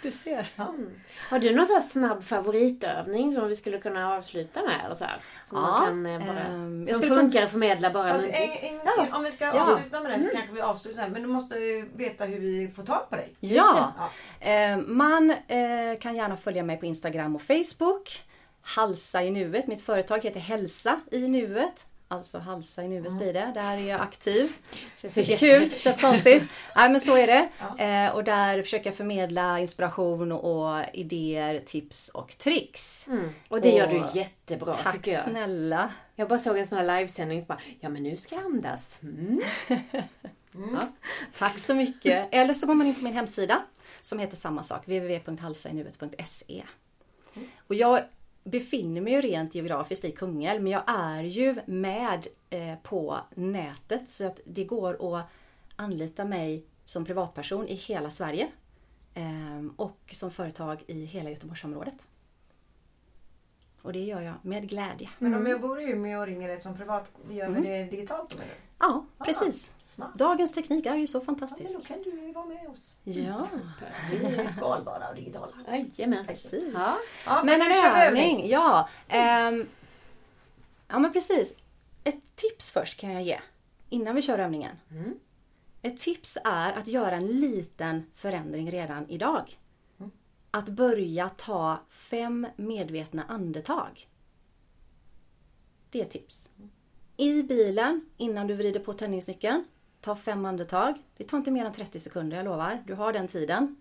Du ser. Mm. Har du någon här snabb favoritövning som vi skulle kunna avsluta med? Eller så här, som Ja, man kan eh, bara, ehm, jag som funkar att förmedla bara en, en, Ja. Om vi ska Ja. avsluta med den så kanske vi avslutar här. Men du måste ju veta hur vi får tag på dig. Ja, Ja. eh, man eh, kan gärna följa mig på Instagram och Facebook. Halsa i nuet. Mitt företag heter Hälsa i nuet. Alltså halsa i nuet blir det. Där är jag aktiv. [laughs] Känns Det kul, känns konstigt. [laughs] Nej men så är det. Ja. Eh, och där försöker jag förmedla inspiration och idéer, tips och tricks. Mm. Och det gör Och du jättebra Tack tycker jag. snälla. Jag bara såg en sån här livesändning bara, ja men nu ska jag andas. Mm. Ja. [laughs] Tack så mycket. Eller så går man in på min hemsida som heter samma sak, www.halsainuet.se. Och jag befinner mig ju rent geografiskt i Kungälv men jag är ju med eh, på nätet så att det går att anlita mig som privatperson i hela Sverige eh, och som företag i hela Göteborgsområdet. Och det gör jag med glädje. Men om jag bor i Umeå och ringer dig som privat, gör vi det digitalt menar du? Ja, precis. Smart. Dagens teknik är ju så Ja, men fantastisk. då kan du ju vara med oss. Ja, Vi är ju skalbara och digitala. Jajamän. precis. Ja. Ja, Men nu en övning, ja. Ehm, ja men precis. Ett tips först kan jag ge. Innan vi kör övningen. Mm. Ett tips är att göra en liten förändring redan idag. Att börja ta fem medvetna andetag. Det är ett tips. I bilen, innan du vrider på tändningsnyckeln, ta fem andetag. Det tar inte mer än 30 sekunder, jag lovar. Du har den tiden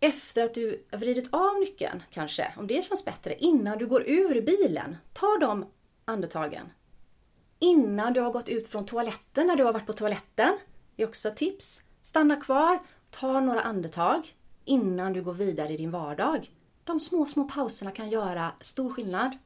efter att du har vridit av nyckeln kanske, om det känns bättre, innan du går ur bilen. Ta de andetagen. Innan du har gått ut från toaletten, när du har varit på toaletten. Det är också ett tips. Stanna kvar, ta några andetag innan du går vidare i din vardag. De små, små pauserna kan göra stor skillnad.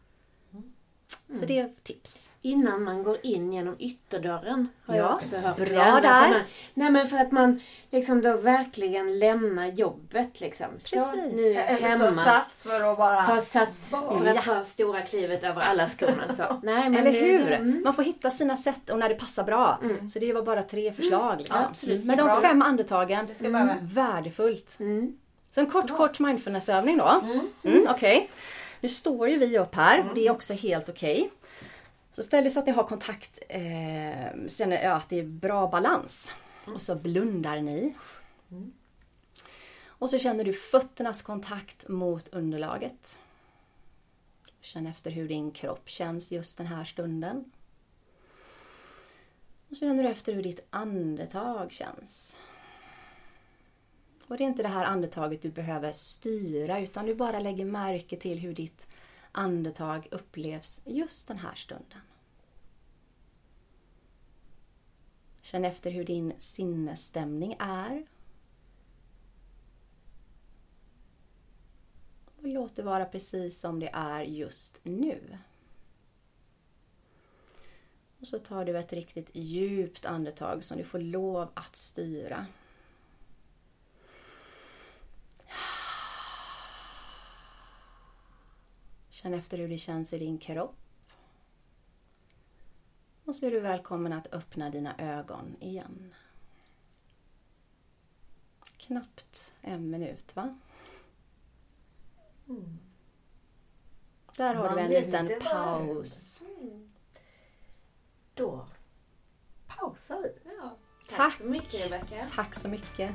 Så det är tips. Innan man går in genom ytterdörren har Ja, jag också hört. bra där. Nej men för att man liksom då verkligen lämnar jobbet liksom. Så, Precis. nu är jag Eller ta hemma. sats för att bara... Ta sats för att ta stora klivet över alla skorna. Så. [laughs] Nej, men Eller hur? det- mm. Man får hitta sina sätt och när det passar bra. Så det var bara tre förslag. Liksom. absolut. Men de Bra. fem andetagen, Det ska behöva. värdefullt. Mm. Så en kort, kort mindfulnessövning då. Mm, okej. Nu står ju vi upp här och det är också helt okej. Så ställ dig så att ni har kontakt, eh, känner ja, att det är bra balans. Och så blundar ni. Och så känner du fötternas kontakt mot underlaget. Känn efter hur din kropp känns just den här stunden. Och så känner du efter hur ditt andetag känns. Och det är inte det här andetaget du behöver styra utan du bara lägger märke till hur ditt andetag upplevs just den här stunden. Känn efter hur din sinnesstämning är. Och låt det vara precis som det är just nu. Och så tar du ett riktigt djupt andetag som du får lov att styra. Känn efter hur det känns i din kropp. Och så är du välkommen att öppna dina ögon igen. Knappt en minut va? Där har Man du en liten paus. Då pausar vi. Ja. Tack. Tack så mycket Rebecka. Tack så mycket.